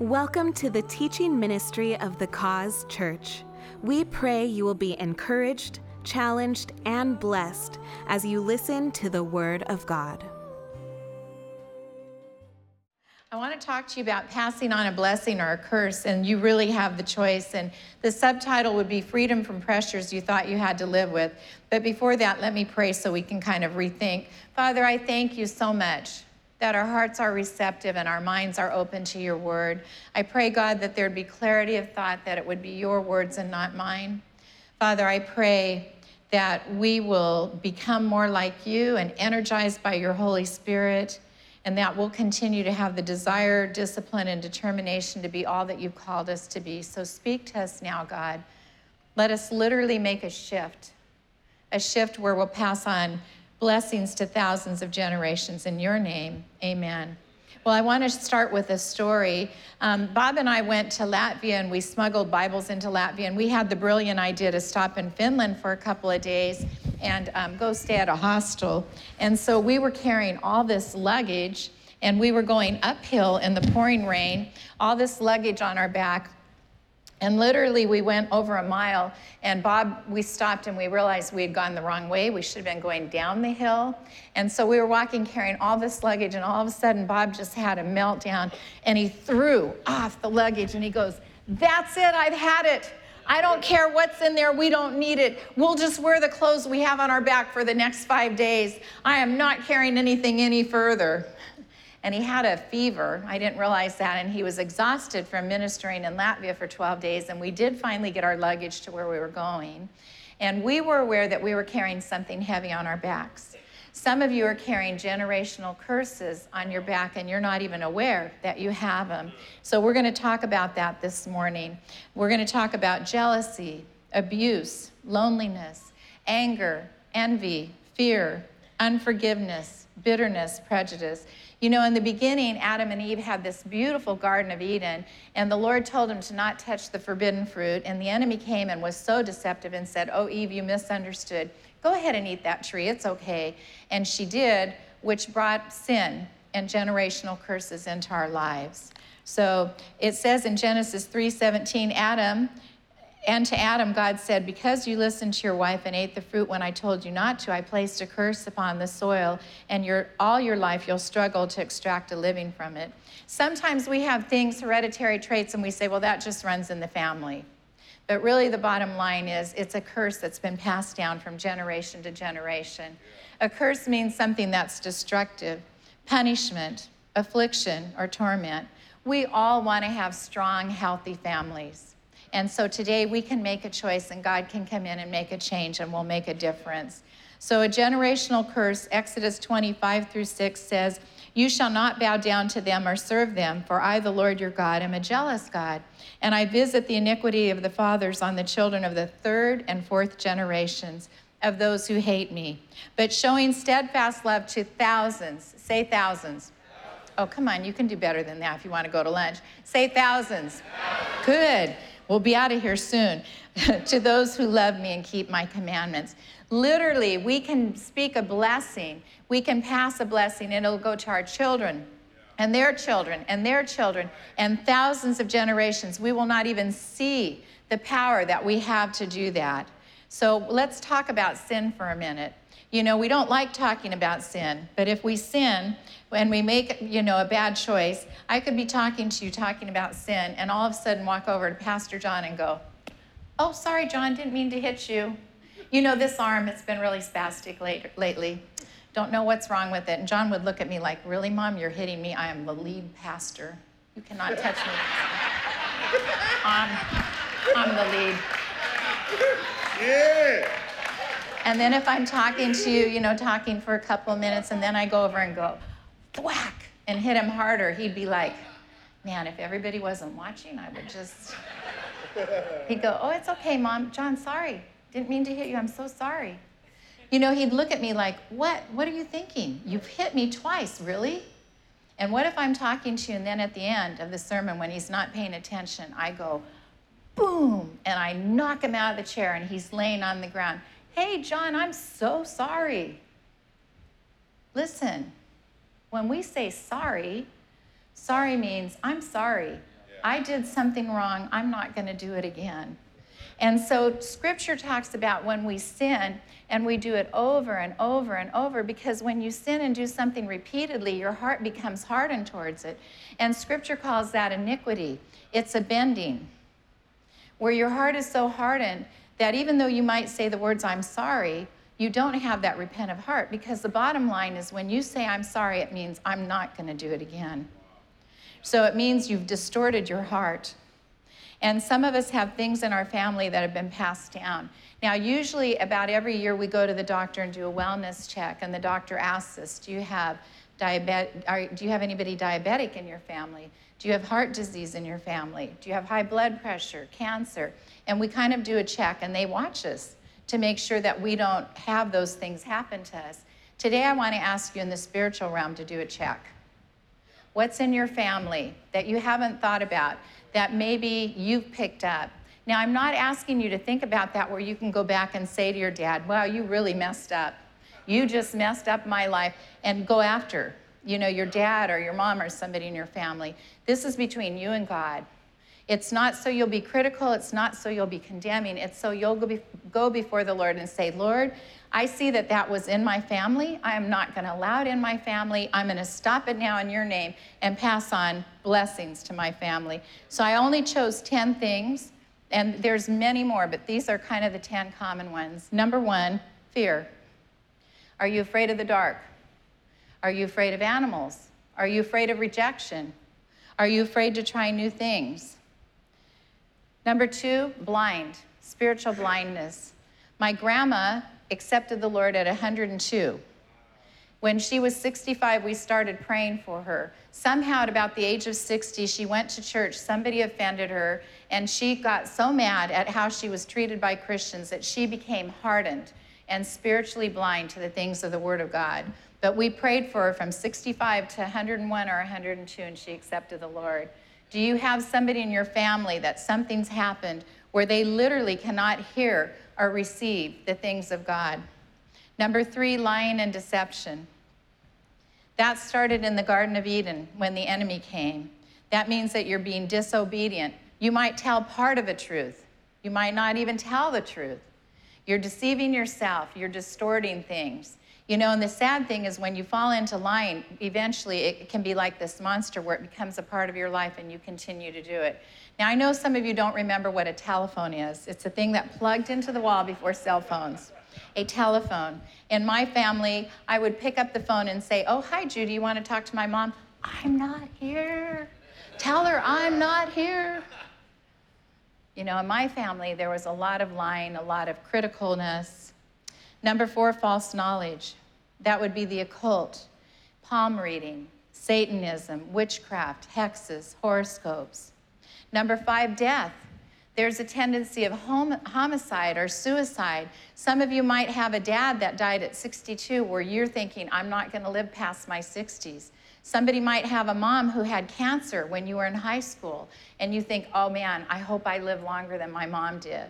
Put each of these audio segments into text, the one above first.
Welcome to the teaching ministry of the Cause Church. We pray you will be encouraged, challenged, and blessed as you listen to the Word of God. I want to talk to you about passing on a blessing or a curse, and you really have the choice. And the subtitle would be Freedom from Pressures You Thought You Had to Live With. But before that, let me pray so we can kind of rethink. Father, I thank you so much that our hearts are receptive and our minds are open to your word. I pray, God, that there'd be clarity of thought, that it would be your words and not mine. Father, I pray that we will become more like you and energized by your Holy Spirit and that we'll continue to have the desire, discipline, and determination to be all that you've called us to be. So speak to us now, God. Let us literally make a shift, a shift where we'll pass on blessings to thousands of generations. In your name, amen. Well, I want to start with a story. Um, Bob and I went to Latvia and we smuggled Bibles into Latvia, and we had the brilliant idea to stop in Finland for a couple of days and um, go stay at a hostel. And so we were carrying all this luggage, and we were going uphill in the pouring rain, all this luggage on our back. And literally, we went over a mile, and Bob, we stopped and we realized we had gone the wrong way. We should have been going down the hill. And so we were walking, carrying all this luggage, and all of a sudden, Bob just had a meltdown and he threw off the luggage and he goes, That's it, I've had it. I don't care what's in there, we don't need it. We'll just wear the clothes we have on our back for the next five days. I am not carrying anything any further and he had a fever. I didn't realize that, and he was exhausted from ministering in Latvia for 12 days. And we did finally get our luggage to where we were going. And we were aware that we were carrying something heavy on our backs. Some of you are carrying generational curses on your back, and you're not even aware that you have them. So, we're going to talk about that this morning. We're going to talk about jealousy, abuse, loneliness, anger, envy, fear, unforgiveness, bitterness, prejudice. You know, in the beginning, Adam and Eve had this beautiful Garden of Eden, and the Lord told them to not touch the forbidden fruit. And the enemy came and was so deceptive and said, Oh, Eve, you misunderstood. Go ahead and eat that tree, it's okay. And she did, which brought sin and generational curses into our lives. So it says in Genesis 3:17, Adam and to Adam, God said, Because you listened to your wife and ate the fruit when I told you not to, I placed a curse upon the soil, and your, all your life you'll struggle to extract a living from it. Sometimes we have things, hereditary traits, and we say, Well, that just runs in the family. But really, the bottom line is it's a curse that's been passed down from generation to generation. A curse means something that's destructive, punishment, affliction, or torment. We all want to have strong, healthy families. And so today we can make a choice and God can come in and make a change and we'll make a difference. So a generational curse, Exodus 25 through 6 says, You shall not bow down to them or serve them, for I, the Lord your God, am a jealous God, and I visit the iniquity of the fathers on the children of the third and fourth generations of those who hate me, but showing steadfast love to thousands. Say thousands. Oh, come on, you can do better than that if you want to go to lunch. Say thousands. Good We'll be out of here soon. to those who love me and keep my commandments. Literally, we can speak a blessing. We can pass a blessing, and it'll go to our children and their children and their children and thousands of generations. We will not even see the power that we have to do that. So let's talk about sin for a minute. You know, we don't like talking about sin, but if we sin and we make, you know, a bad choice, I could be talking to you talking about sin and all of a sudden walk over to Pastor John and go, "Oh, sorry, John, didn't mean to hit you. You know, this arm, it's been really spastic late, lately. Don't know what's wrong with it." And John would look at me like, "Really, Mom, you're hitting me. I am the lead pastor. You cannot touch me. I'm, I'm the lead." Yeah. And then if I'm talking to you, you know, talking for a couple of minutes, and then I go over and go, thwack, and hit him harder, he'd be like, man, if everybody wasn't watching, I would just. He'd go, oh, it's okay, mom. John, sorry. Didn't mean to hit you. I'm so sorry. You know, he'd look at me like, what? What are you thinking? You've hit me twice, really? And what if I'm talking to you, and then at the end of the sermon, when he's not paying attention, I go, boom, and I knock him out of the chair, and he's laying on the ground. Hey, John, I'm so sorry. Listen, when we say sorry, sorry means I'm sorry. I did something wrong. I'm not going to do it again. And so scripture talks about when we sin and we do it over and over and over because when you sin and do something repeatedly, your heart becomes hardened towards it. And scripture calls that iniquity. It's a bending where your heart is so hardened that even though you might say the words, I'm sorry, you don't have that repentant heart because the bottom line is when you say, I'm sorry, it means I'm not going to do it again. So it means you've distorted your heart. And some of us have things in our family that have been passed down. Now, usually about every year we go to the doctor and do a wellness check, and the doctor asks us, Do you have diabetic, do you have anybody diabetic in your family? Do you have heart disease in your family? Do you have high blood pressure, cancer? And we kind of do a check, and they watch us to make sure that we don't have those things happen to us. Today, I want to ask you in the spiritual realm to do a check. What's in your family that you haven't thought about that maybe you've picked up? Now, I'm not asking you to think about that where you can go back and say to your dad, wow, you really messed up. You just messed up my life, and go after, you know, your dad or your mom or somebody in your family. This is between you and God. It's not so you'll be critical, it's not so you'll be condemning, it's so you'll go, be, go before the Lord and say, Lord, I see that that was in my family. I am not going to allow it in my family. I'm going to stop it now in your name and pass on blessings to my family. So I only chose 10 things, and there's many more, but these are kind of the 10 common ones. Number one, fear. Are you afraid of the dark? Are you afraid of animals? Are you afraid of rejection? Are you afraid to try new things? Number two, blind, spiritual blindness. My grandma accepted the Lord at 102. When she was 65, we started praying for her. Somehow, at about the age of 60, she went to church. Somebody offended her, and she got so mad at how she was treated by Christians that she became hardened and spiritually blind to the things of the Word of God. But we prayed for her from 65 to 101 or 102, and she accepted the Lord. Do you have somebody in your family that something's happened where they literally cannot hear or receive the things of God. Number three, lying and deception. That started in the Garden of Eden when the enemy came. That means that you're being disobedient. You might tell part of a truth, you might not even tell the truth. You're deceiving yourself, you're distorting things. You know, and the sad thing is when you fall into lying, eventually it can be like this monster where it becomes a part of your life and you continue to do it. Now, I know some of you don't remember what a telephone is. It's a thing that plugged into the wall before cell phones. A telephone. In my family, I would pick up the phone and say, Oh, hi, Judy, you want to talk to my mom? I'm not here. Tell her I'm not here. You know, in my family, there was a lot of lying, a lot of criticalness. Number four, false knowledge. That would be the occult, palm reading, Satanism, witchcraft, hexes, horoscopes. Number five, death. There's a tendency of hom- homicide or suicide. Some of you might have a dad that died at 62 where you're thinking, I'm not going to live past my 60s. Somebody might have a mom who had cancer when you were in high school, and you think, oh man, I hope I live longer than my mom did.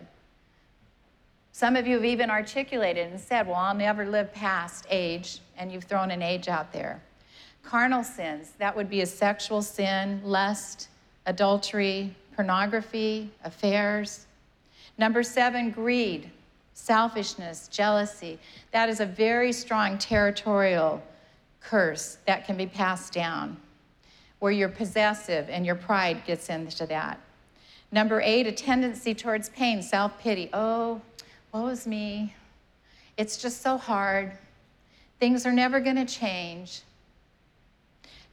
Some of you have even articulated and said, Well, I'll never live past age, and you've thrown an age out there. Carnal sins, that would be a sexual sin, lust, adultery, pornography, affairs. Number seven, greed, selfishness, jealousy. That is a very strong territorial curse that can be passed down, where you're possessive and your pride gets into that. Number eight, a tendency towards pain, self pity. Oh, woe is me. It's just so hard. Things are never going to change.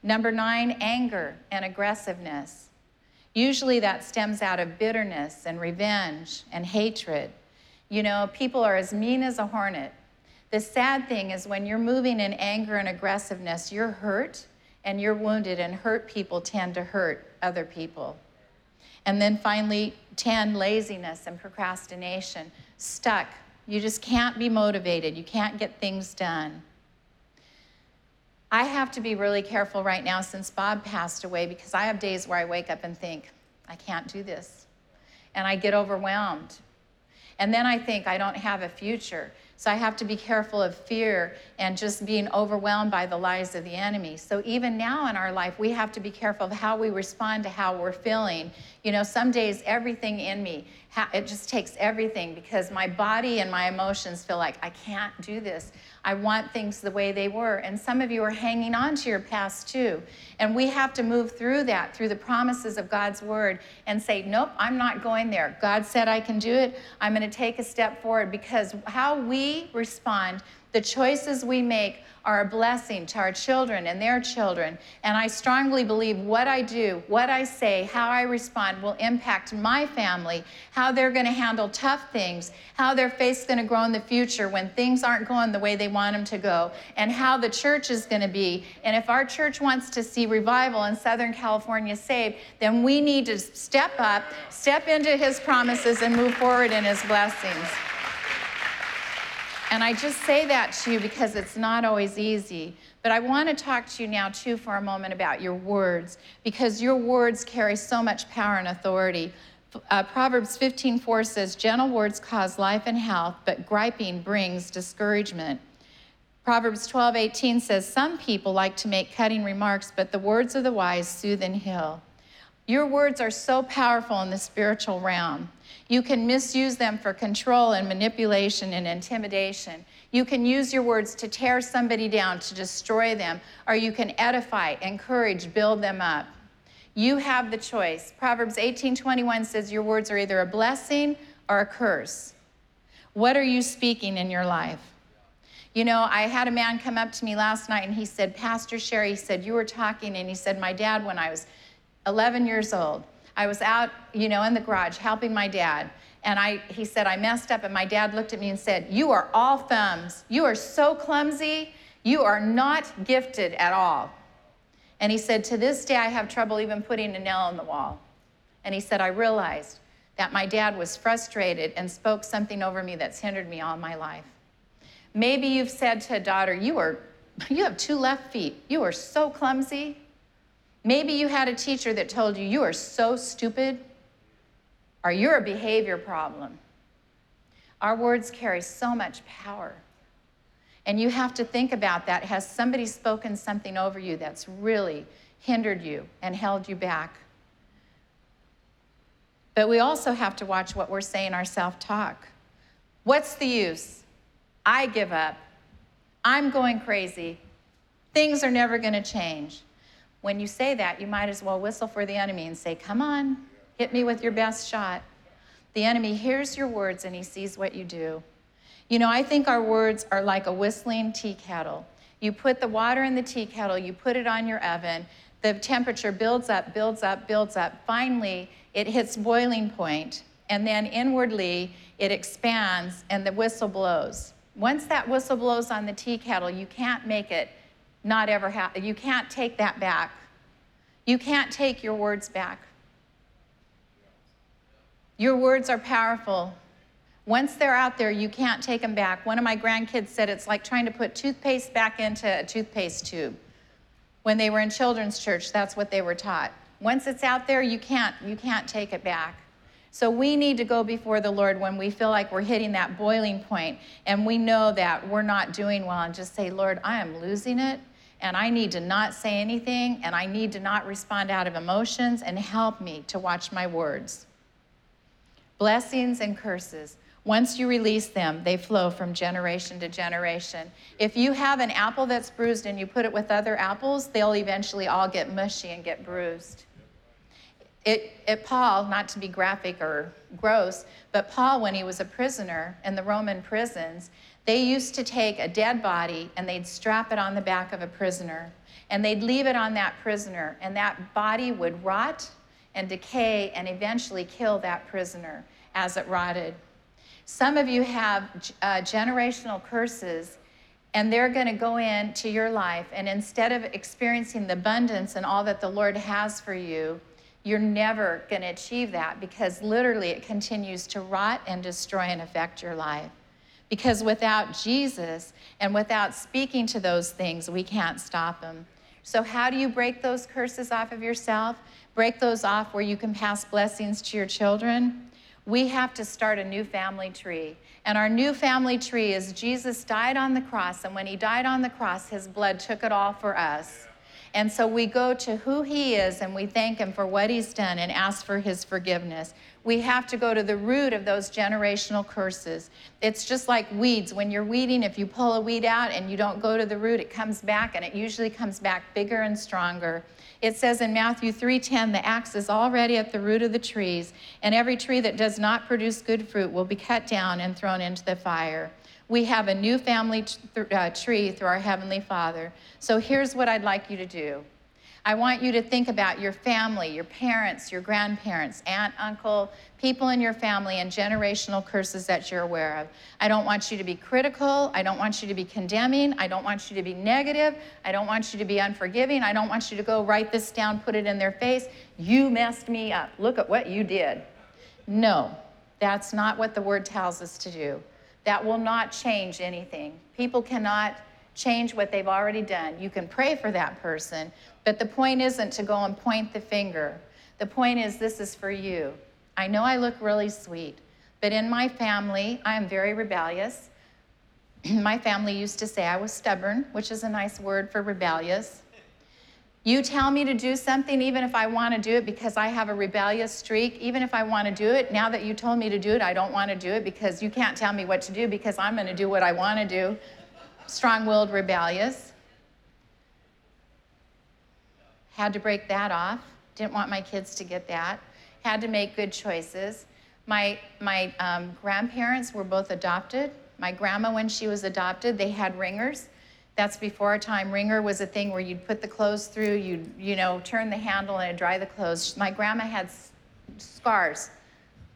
Number nine, anger and aggressiveness. Usually that stems out of bitterness and revenge and hatred. You know, people are as mean as a hornet. The sad thing is when you're moving in anger and aggressiveness, you're hurt and you're wounded, and hurt people tend to hurt other people. And then finally, 10, laziness and procrastination stuck. You just can't be motivated. You can't get things done. I have to be really careful right now since Bob passed away because I have days where I wake up and think, I can't do this. And I get overwhelmed. And then I think I don't have a future. So I have to be careful of fear and just being overwhelmed by the lies of the enemy. So even now in our life, we have to be careful of how we respond to how we're feeling. You know, some days everything in me, it just takes everything because my body and my emotions feel like I can't do this. I want things the way they were. And some of you are hanging on to your past too. And we have to move through that, through the promises of God's word, and say, Nope, I'm not going there. God said I can do it. I'm going to take a step forward because how we respond, the choices we make, are a blessing to our children and their children. And I strongly believe what I do, what I say, how I respond will impact my family, how they're going to handle tough things, how their faith's going to grow in the future when things aren't going the way they want them to go, and how the church is going to be. And if our church wants to see revival in Southern California saved, then we need to step up, step into his promises, and move forward in his blessings. And I just say that to you because it's not always easy. But I want to talk to you now, too, for a moment about your words, because your words carry so much power and authority. Uh, Proverbs 15:4 says, "Gentle words cause life and health, but griping brings discouragement." Proverbs 12:18 says, "Some people like to make cutting remarks, but the words of the wise soothe and heal." Your words are so powerful in the spiritual realm. You can misuse them for control and manipulation and intimidation. You can use your words to tear somebody down, to destroy them, or you can edify, encourage, build them up. You have the choice. Proverbs 18:21 says your words are either a blessing or a curse. What are you speaking in your life? You know, I had a man come up to me last night and he said, Pastor Sherry, he said, you were talking, and he said, My dad, when I was 11 years old, I was out, you know, in the garage helping my dad. And I, he said, I messed up. And my dad looked at me and said, You are all thumbs. You are so clumsy. You are not gifted at all. And he said, To this day, I have trouble even putting a nail in the wall. And he said, I realized that my dad was frustrated and spoke something over me that's hindered me all my life. Maybe you've said to a daughter, You are you have two left feet. You are so clumsy. Maybe you had a teacher that told you, you are so stupid, or you're a behavior problem. Our words carry so much power. And you have to think about that. Has somebody spoken something over you that's really hindered you and held you back? But we also have to watch what we're saying our self talk. What's the use? I give up. I'm going crazy. Things are never going to change. When you say that, you might as well whistle for the enemy and say, Come on, hit me with your best shot. The enemy hears your words and he sees what you do. You know, I think our words are like a whistling tea kettle. You put the water in the tea kettle, you put it on your oven, the temperature builds up, builds up, builds up. Finally, it hits boiling point, and then inwardly it expands and the whistle blows. Once that whistle blows on the tea kettle, you can't make it not ever happen. You can't take that back. You can't take your words back. Your words are powerful. Once they're out there, you can't take them back. One of my grandkids said it's like trying to put toothpaste back into a toothpaste tube. When they were in children's church, that's what they were taught. Once it's out there, you can't you can't take it back. So we need to go before the Lord when we feel like we're hitting that boiling point and we know that we're not doing well and just say, Lord, I am losing it and I need to not say anything and I need to not respond out of emotions and help me to watch my words. Blessings and curses. Once you release them, they flow from generation to generation. If you have an apple that's bruised and you put it with other apples, they'll eventually all get mushy and get bruised. It, it, Paul, not to be graphic or gross, but Paul, when he was a prisoner in the Roman prisons, they used to take a dead body and they'd strap it on the back of a prisoner and they'd leave it on that prisoner, and that body would rot and decay and eventually kill that prisoner as it rotted. Some of you have uh, generational curses, and they're going to go into your life, and instead of experiencing the abundance and all that the Lord has for you, you're never going to achieve that because literally it continues to rot and destroy and affect your life. Because without Jesus and without speaking to those things, we can't stop them. So, how do you break those curses off of yourself? Break those off where you can pass blessings to your children? We have to start a new family tree. And our new family tree is Jesus died on the cross, and when he died on the cross, his blood took it all for us. And so we go to who he is and we thank him for what he's done and ask for his forgiveness. We have to go to the root of those generational curses. It's just like weeds. When you're weeding, if you pull a weed out and you don't go to the root, it comes back and it usually comes back bigger and stronger. It says in Matthew 3:10, the axe is already at the root of the trees, and every tree that does not produce good fruit will be cut down and thrown into the fire we have a new family th- uh, tree through our Heavenly Father. So here's what I'd like you to do. I want you to think about your family, your parents, your grandparents, aunt, uncle, people in your family, and generational curses that you're aware of. I don't want you to be critical. I don't want you to be condemning. I don't want you to be negative. I don't want you to be unforgiving. I don't want you to go write this down, put it in their face. You messed me up. Look at what you did. No, that's not what the word tells us to do. That will not change anything. People cannot change what they've already done. You can pray for that person, but the point isn't to go and point the finger. The point is, this is for you. I know I look really sweet, but in my family, I am very rebellious. my family used to say I was stubborn, which is a nice word for rebellious. You tell me to do something, even if I want to do it because I have a rebellious streak, even if I want to do it, now that you told me to do it, I don't want to do it because you can't tell me what to do because I'm going to do what I want to do. Strong willed, rebellious. Had to break that off. Didn't want my kids to get that. Had to make good choices. My, my um, grandparents were both adopted. My grandma, when she was adopted, they had wringers that's before our time. Wringer was a thing where you'd put the clothes through, you'd, you know, turn the handle and it'd dry the clothes. My grandma had scars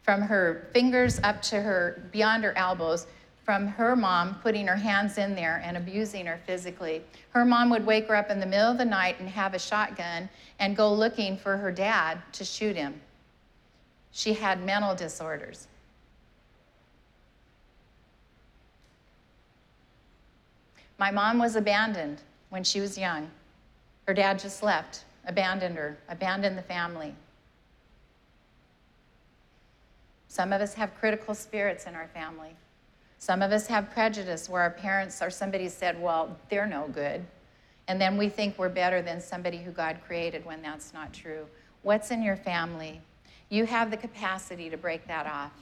from her fingers up to her, beyond her elbows, from her mom putting her hands in there and abusing her physically. Her mom would wake her up in the middle of the night and have a shotgun and go looking for her dad to shoot him. She had mental disorders. My mom was abandoned when she was young. Her dad just left, abandoned her, abandoned the family. Some of us have critical spirits in our family. Some of us have prejudice where our parents or somebody said, well, they're no good. And then we think we're better than somebody who God created when that's not true. What's in your family? You have the capacity to break that off.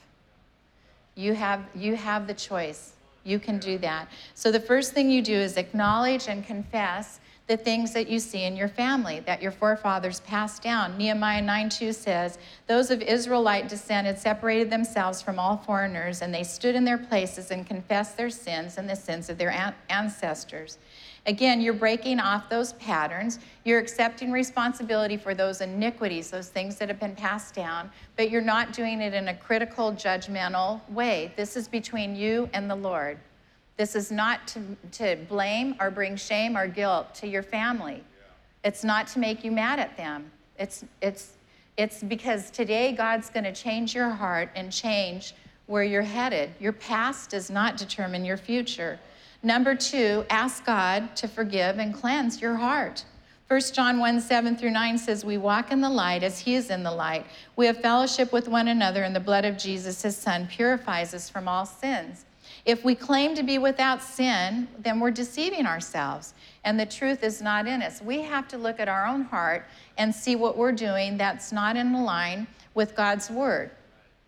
You have, you have the choice. You can do that. So the first thing you do is acknowledge and confess the things that you see in your family that your forefathers passed down. Nehemiah 9:2 says, "Those of Israelite descent had separated themselves from all foreigners, and they stood in their places and confessed their sins and the sins of their ancestors." Again, you're breaking off those patterns. You're accepting responsibility for those iniquities, those things that have been passed down, but you're not doing it in a critical, judgmental way. This is between you and the Lord. This is not to, to blame or bring shame or guilt to your family. It's not to make you mad at them. It's, it's, it's because today God's going to change your heart and change where you're headed. Your past does not determine your future. Number two, ask God to forgive and cleanse your heart. 1 John 1 7 through 9 says, We walk in the light as he is in the light. We have fellowship with one another, and the blood of Jesus, his son, purifies us from all sins. If we claim to be without sin, then we're deceiving ourselves, and the truth is not in us. We have to look at our own heart and see what we're doing that's not in line with God's word.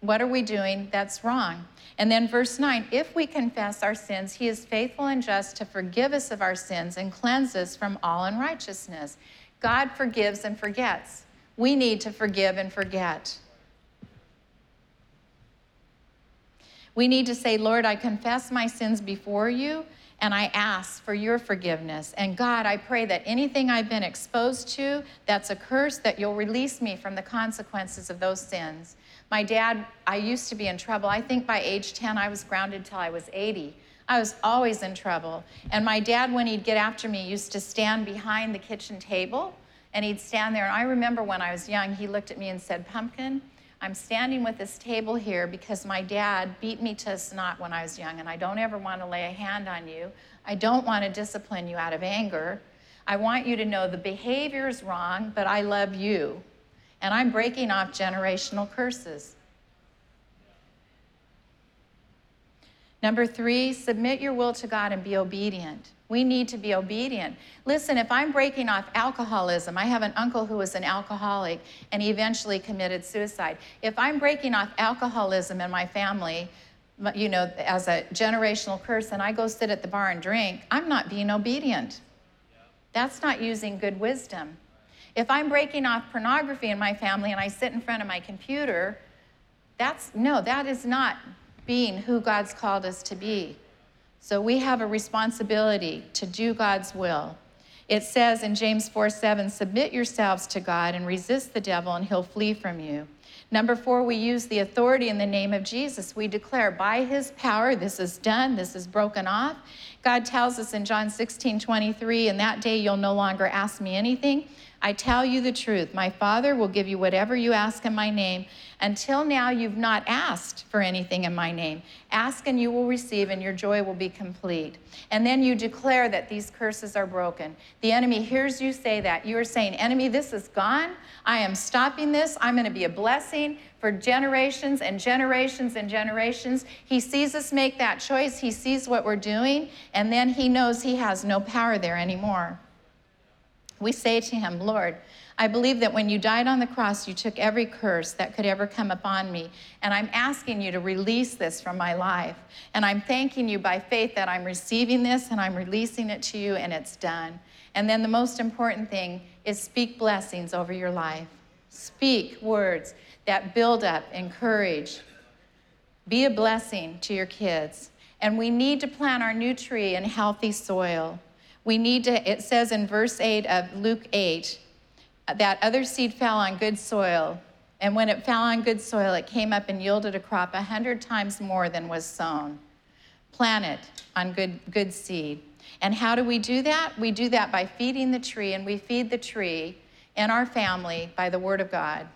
What are we doing that's wrong? And then verse 9 if we confess our sins, he is faithful and just to forgive us of our sins and cleanse us from all unrighteousness. God forgives and forgets. We need to forgive and forget. We need to say, Lord, I confess my sins before you and I ask for your forgiveness. And God, I pray that anything I've been exposed to that's a curse, that you'll release me from the consequences of those sins. My dad, I used to be in trouble. I think by age 10, I was grounded till I was 80. I was always in trouble. And my dad, when he'd get after me, used to stand behind the kitchen table and he'd stand there. And I remember when I was young, he looked at me and said, Pumpkin, I'm standing with this table here because my dad beat me to a snot when I was young, and I don't ever want to lay a hand on you. I don't want to discipline you out of anger. I want you to know the behavior is wrong, but I love you and I'm breaking off generational curses. Number three, submit your will to God and be obedient. We need to be obedient. Listen, if I'm breaking off alcoholism, I have an uncle who was an alcoholic and he eventually committed suicide. If I'm breaking off alcoholism in my family, you know, as a generational curse, and I go sit at the bar and drink, I'm not being obedient. That's not using good wisdom. If I'm breaking off pornography in my family and I sit in front of my computer, that's no, that is not being who God's called us to be. So we have a responsibility to do God's will. It says in James 4 7, submit yourselves to God and resist the devil, and he'll flee from you. Number four, we use the authority in the name of Jesus. We declare by his power, this is done, this is broken off. God tells us in John 16 23, in that day you'll no longer ask me anything. I tell you the truth. My Father will give you whatever you ask in my name. Until now, you've not asked for anything in my name. Ask and you will receive, and your joy will be complete. And then you declare that these curses are broken. The enemy hears you say that. You are saying, Enemy, this is gone. I am stopping this. I'm going to be a blessing for generations and generations and generations. He sees us make that choice, he sees what we're doing, and then he knows he has no power there anymore we say to him, Lord, I believe that when you died on the cross, you took every curse that could ever come upon me. And I'm asking you to release this from my life. And I'm thanking you by faith that I'm receiving this and I'm releasing it to you and it's done. And then the most important thing is speak blessings over your life. Speak words that build up, encourage. Be a blessing to your kids. And we need to plant our new tree in healthy soil. We need to, it says in verse 8 of Luke 8, uh, that other seed fell on good soil. And when it fell on good soil, it came up and yielded a crop a hundred times more than was sown. Plant it on good, good seed. And how do we do that? We do that by feeding the tree, and we feed the tree in our family by the Word of God.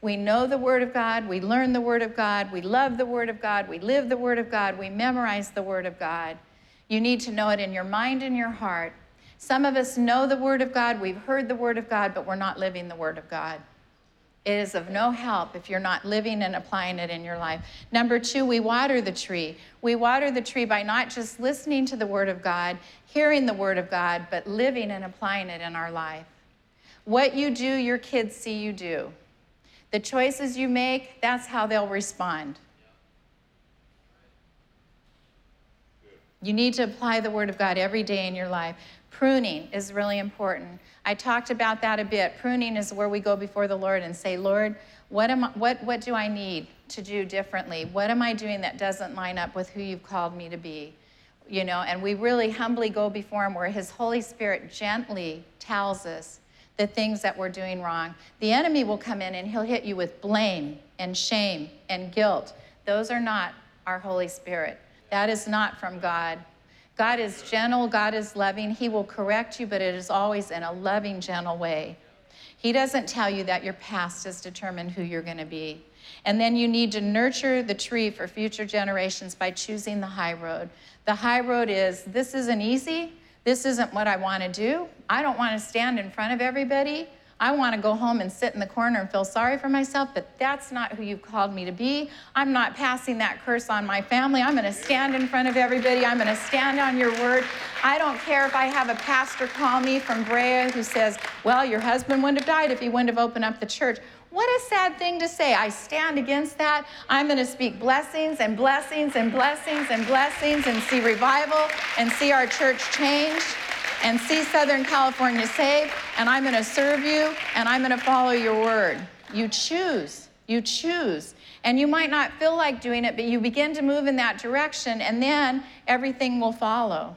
We know the Word of God, we learn the Word of God, we love the Word of God, we live the Word of God, we memorize the Word of God. You need to know it in your mind and your heart. Some of us know the Word of God, we've heard the Word of God, but we're not living the Word of God. It is of no help if you're not living and applying it in your life. Number two, we water the tree. We water the tree by not just listening to the Word of God, hearing the Word of God, but living and applying it in our life. What you do, your kids see you do. The choices you make, that's how they'll respond. You need to apply the Word of God every day in your life. Pruning is really important. I talked about that a bit. Pruning is where we go before the Lord and say, Lord, what, am I, what, what do I need to do differently? What am I doing that doesn't line up with who you've called me to be? You know, and we really humbly go before Him where His Holy Spirit gently tells us the things that we're doing wrong. The enemy will come in and he'll hit you with blame and shame and guilt. Those are not our Holy Spirit. That is not from God. God is gentle, God is loving. He will correct you, but it is always in a loving, gentle way. He doesn't tell you that your past has determined who you're going to be. And then you need to nurture the tree for future generations by choosing the high road. The high road is this isn't easy. This isn't what I want to do. I don't want to stand in front of everybody. I want to go home and sit in the corner and feel sorry for myself, but that's not who you've called me to be. I'm not passing that curse on my family. I'm going to stand in front of everybody. I'm going to stand on your word. I don't care if I have a pastor call me from Brea who says, Well, your husband wouldn't have died if he wouldn't have opened up the church. What a sad thing to say. I stand against that. I'm going to speak blessings and blessings and blessings and blessings and see revival and see our church change and see Southern California saved, and I'm going to serve you, and I'm going to follow your word. You choose. You choose. And you might not feel like doing it, but you begin to move in that direction, and then everything will follow.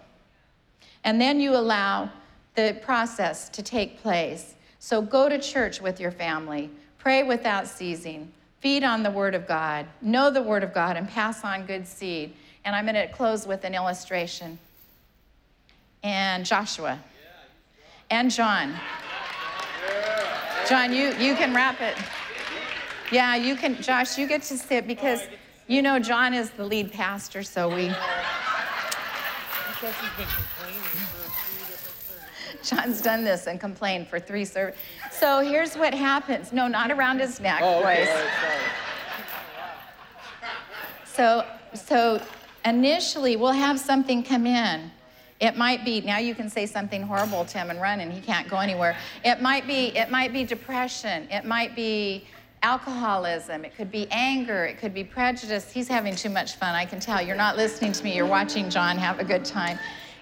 And then you allow the process to take place. So go to church with your family, pray without ceasing, feed on the Word of God, know the Word of God, and pass on good seed. And I'm going to close with an illustration and Joshua and John. John, you, you can wrap it. Yeah, you can, Josh, you get to sit because you know John is the lead pastor, so we. John's done this and complained for three services. So here's what happens. No, not around his neck, oh, okay. Right, so, so Initially, we'll have something come in. It might be now you can say something horrible to him and run and he can't go anywhere. It might be it might be depression. It might be alcoholism. It could be anger. It could be prejudice. He's having too much fun. I can tell. You're not listening to me. You're watching John have a good time.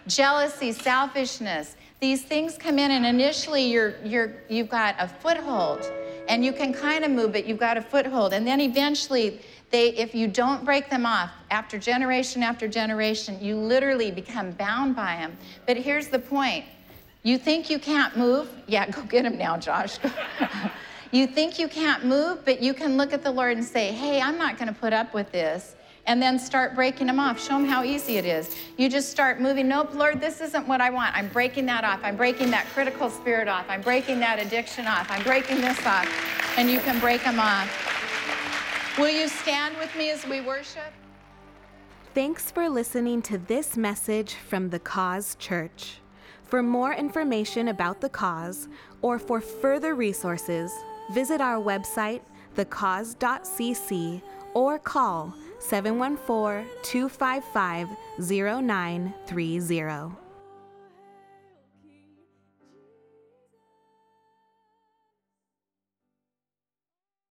Jealousy, selfishness. These things come in and initially you're you're you've got a foothold and you can kind of move it, you've got a foothold and then eventually they, if you don't break them off after generation after generation, you literally become bound by them. But here's the point you think you can't move? Yeah, go get him now, Josh. you think you can't move, but you can look at the Lord and say, hey, I'm not going to put up with this. And then start breaking them off. Show them how easy it is. You just start moving. Nope, Lord, this isn't what I want. I'm breaking that off. I'm breaking that critical spirit off. I'm breaking that addiction off. I'm breaking this off. And you can break them off. Will you stand with me as we worship? Thanks for listening to this message from the Cause Church. For more information about the cause or for further resources, visit our website, thecause.cc, or call 714 255 0930.